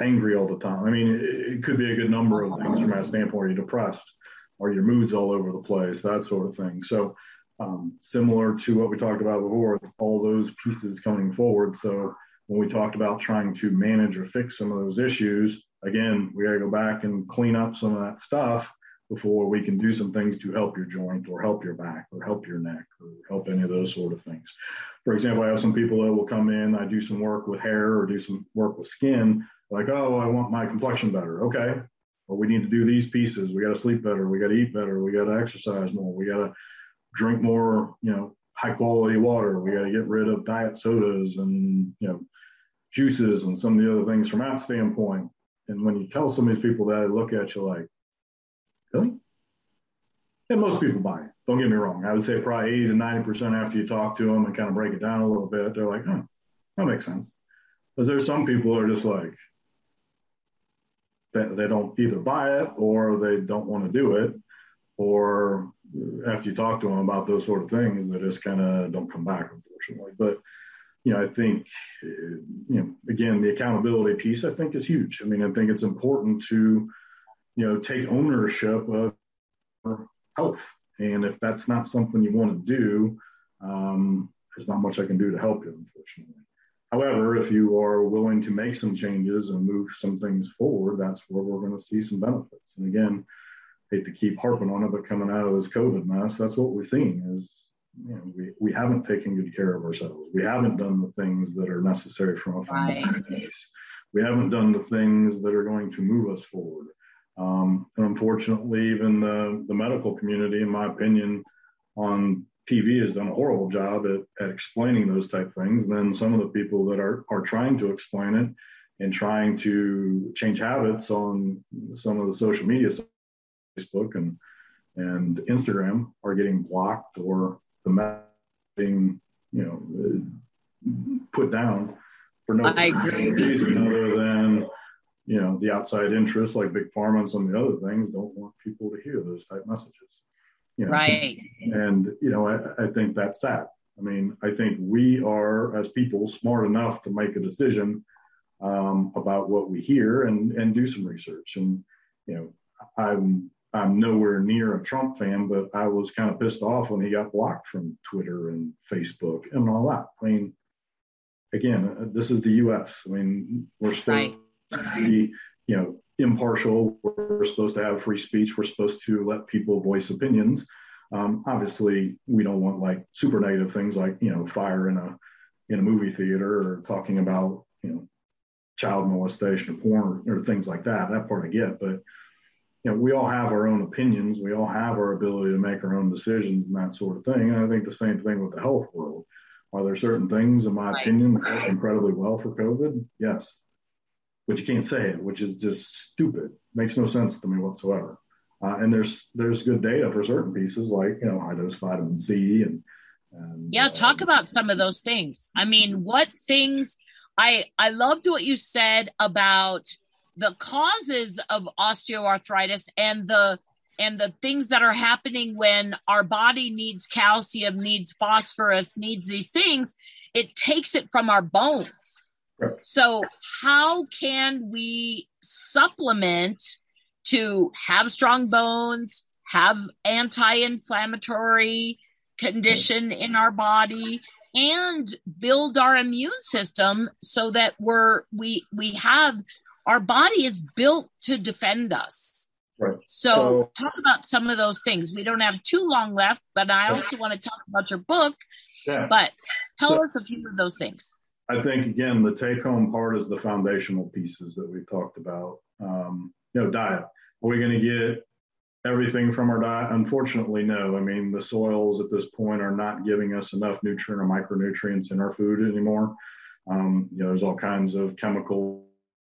angry all the time? I mean, it, it could be a good number of things from that standpoint. Are you depressed? Are your moods all over the place? That sort of thing. So um, similar to what we talked about before, all those pieces coming forward. So when we talked about trying to manage or fix some of those issues, again, we got to go back and clean up some of that stuff before we can do some things to help your joint or help your back or help your neck or help any of those sort of things. For example, I have some people that will come in, I do some work with hair or do some work with skin, like, oh, I want my complexion better. Okay. Well, we need to do these pieces. We got to sleep better. We got to eat better. We got to exercise more. We got to drink more, you know, high quality water. We got to get rid of diet sodas and, you know, juices and some of the other things from that standpoint. And when you tell some of these people that, they look at you like, really? And most people buy it. Don't get me wrong. I would say probably 80 to 90% after you talk to them and kind of break it down a little bit, they're like, oh, that makes sense. Because there's some people are just like, they, they don't either buy it or they don't want to do it. Or after you talk to them about those sort of things, they just kind of don't come back, unfortunately. But you know, I think, you know, again, the accountability piece I think is huge. I mean, I think it's important to, you know, take ownership of health. And if that's not something you want to do, um, there's not much I can do to help you, unfortunately. However, if you are willing to make some changes and move some things forward, that's where we're going to see some benefits. And again, hate to keep harping on it, but coming out of this COVID mess, that's what we're seeing is you know, we, we haven't taken good care of ourselves. We haven't done the things that are necessary from a family right. base. We haven't done the things that are going to move us forward. Um, and unfortunately, even the, the medical community, in my opinion, on TV has done a horrible job at, at explaining those type things. And then some of the people that are, are trying to explain it and trying to change habits on some of the social media, Facebook and, and Instagram are getting blocked or the map being, you know, put down for no reason other than, you know, the outside interests like big pharma and some of the other things don't want people to hear those type messages. You know? Right. And, you know, I, I think that's sad. I mean, I think we are, as people, smart enough to make a decision um, about what we hear and and do some research. And you know, I'm I'm nowhere near a Trump fan, but I was kind of pissed off when he got blocked from Twitter and Facebook and all that. I mean, again, this is the U.S. I mean, we're supposed right. to be, you know, impartial. We're supposed to have free speech. We're supposed to let people voice opinions. Um, obviously, we don't want like super negative things like you know fire in a in a movie theater or talking about you know child molestation or porn or, or things like that. That part I get, but you know, we all have our own opinions. We all have our ability to make our own decisions and that sort of thing. And I think the same thing with the health world. Are there certain things, in my right. opinion, that work incredibly well for COVID? Yes. But you can't say it, which is just stupid. Makes no sense to me whatsoever. Uh, and there's there's good data for certain pieces like you know high dose vitamin C and, and yeah. Talk uh, about some of those things. I mean, what things? I I loved what you said about the causes of osteoarthritis and the and the things that are happening when our body needs calcium, needs phosphorus, needs these things, it takes it from our bones. Right. So, how can we supplement to have strong bones, have anti inflammatory condition in our body? and build our immune system so that we're we we have our body is built to defend us. Right. So, so, talk about some of those things. We don't have too long left, but I also want to talk about your book. Yeah. But tell so, us a few of those things. I think again, the take-home part is the foundational pieces that we talked about. Um, you know, diet. Are we going to get everything from our diet? Unfortunately, no. I mean, the soils at this point are not giving us enough nutrient or micronutrients in our food anymore. Um, you know, there's all kinds of chemical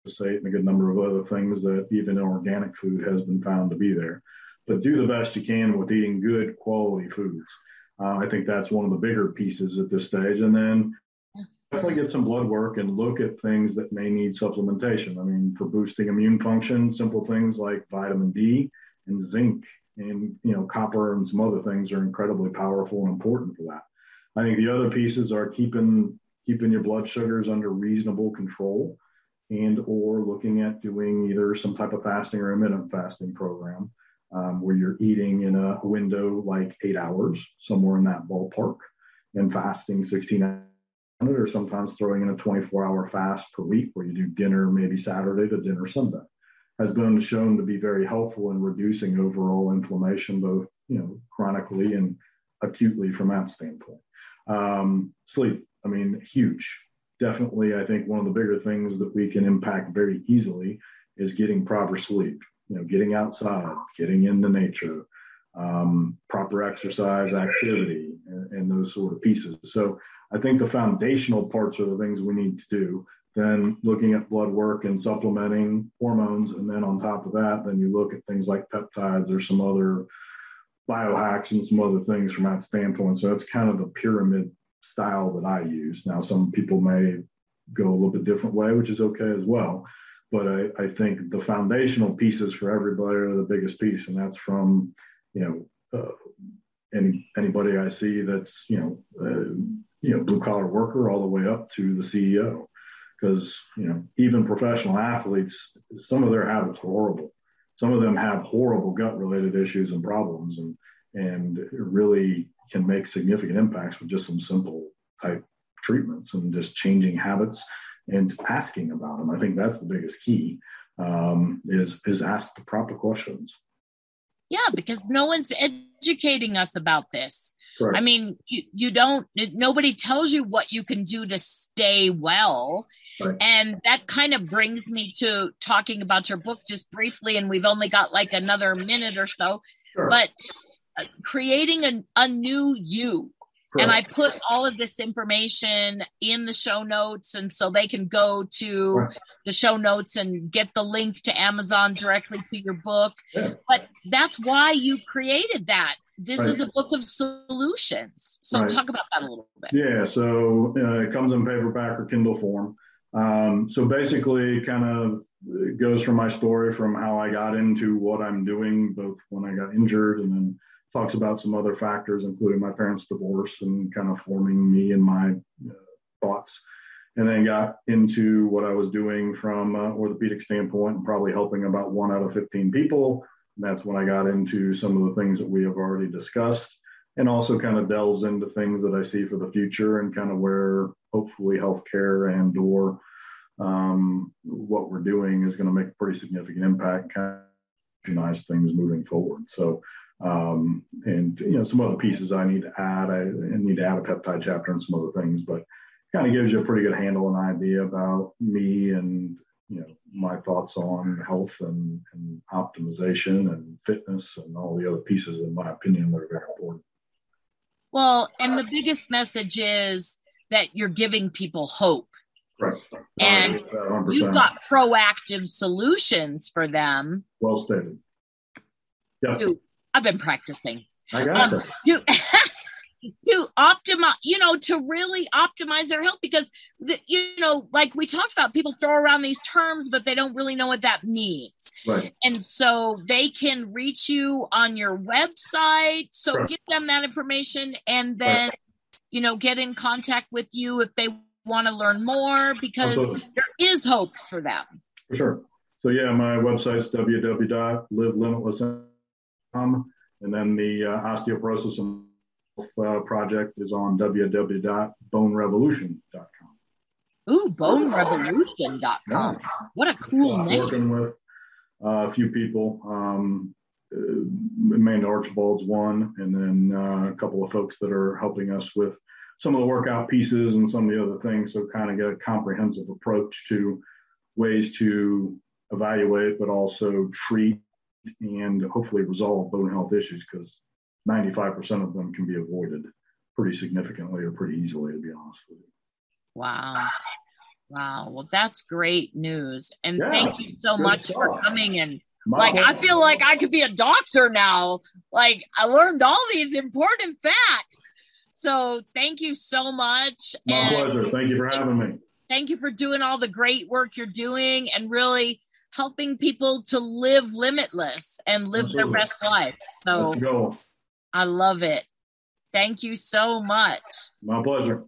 glyphosate and a good number of other things that even organic food has been found to be there. But do the best you can with eating good quality foods. Uh, I think that's one of the bigger pieces at this stage. And then definitely get some blood work and look at things that may need supplementation. I mean, for boosting immune function, simple things like vitamin D and zinc and you know copper and some other things are incredibly powerful and important for that. I think the other pieces are keeping keeping your blood sugars under reasonable control and or looking at doing either some type of fasting or intermittent fasting program um, where you're eating in a window like eight hours, somewhere in that ballpark, and fasting 16 or sometimes throwing in a 24 hour fast per week where you do dinner maybe Saturday to dinner Sunday has been shown to be very helpful in reducing overall inflammation, both you know chronically and acutely from that standpoint. Um, sleep, I mean, huge definitely, I think one of the bigger things that we can impact very easily is getting proper sleep. You know, getting outside, getting into nature, um, proper exercise, activity, and, and, those sort of pieces. So I think the foundational parts are the things we need to do. Then looking at blood work and supplementing hormones, and then on top of that, then you look at things like peptides or some other biohacks and some other things from that standpoint. So that's kind of the pyramid style that I use. Now, some people may go a little bit different way, which is okay as well. But I, I think the foundational pieces for everybody are the biggest piece, and that's from you know uh, any anybody I see that's you know uh, you know blue collar worker all the way up to the CEO, because you know even professional athletes, some of their habits are horrible. Some of them have horrible gut related issues and problems, and and really can make significant impacts with just some simple type treatments and just changing habits and asking about them. I think that's the biggest key um, is is ask the proper questions. Yeah, because no one's educating us about this. Right. I mean, you, you don't, nobody tells you what you can do to stay well. Right. And that kind of brings me to talking about your book just briefly. And we've only got like another minute or so. Sure. But creating a, a new you. Correct. And I put all of this information in the show notes, and so they can go to right. the show notes and get the link to Amazon directly to your book. Yeah. But that's why you created that. This right. is a book of solutions. So right. talk about that a little bit. Yeah. So uh, it comes in paperback or Kindle form. Um, so basically, kind of goes from my story from how I got into what I'm doing, both when I got injured and then talks about some other factors, including my parents' divorce and kind of forming me and my uh, thoughts. And then got into what I was doing from orthopedic standpoint and probably helping about one out of 15 people. And that's when I got into some of the things that we have already discussed and also kind of delves into things that I see for the future and kind of where hopefully healthcare and or um, what we're doing is going to make a pretty significant impact, kind of things moving forward. So um, and you know some other pieces I need to add. I, need to add a peptide chapter and some other things, but kind of gives you a pretty good handle and idea about me and you know my thoughts on health and, and optimization and fitness and all the other pieces in my opinion that are very important. Well and the biggest message is that you're giving people hope. Right and you've got proactive solutions for them. Well stated. Yeah i've been practicing i got um, you to optimize, you know, to really optimize their health because, the, you know, like we talked about, people throw around these terms, but they don't really know what that means. Right. And so they can reach you on your website. So right. give them that information and then, right. you know, get in contact with you if they want to learn more because Absolutely. there is hope for them. For sure. So, yeah, my website's www.livelimitless.com and then the uh, osteoporosis and uh, project is on www.bonerevolution.com. Ooh, bonerevolution.com. Yeah. What a cool uh, name. Working with uh, a few people. Um, Amanda Archibald's one, and then uh, a couple of folks that are helping us with some of the workout pieces and some of the other things. So, kind of get a comprehensive approach to ways to evaluate, but also treat and hopefully resolve bone health issues because 95% of them can be avoided pretty significantly or pretty easily, to be honest with you. Wow. Wow. Well, that's great news. And yeah, thank you so much stuff. for coming and My like I feel like I could be a doctor now. Like I learned all these important facts. So thank you so much. My and pleasure. Thank you for having me. Thank you for doing all the great work you're doing and really helping people to live limitless and live their best life. So. I love it. Thank you so much. My pleasure.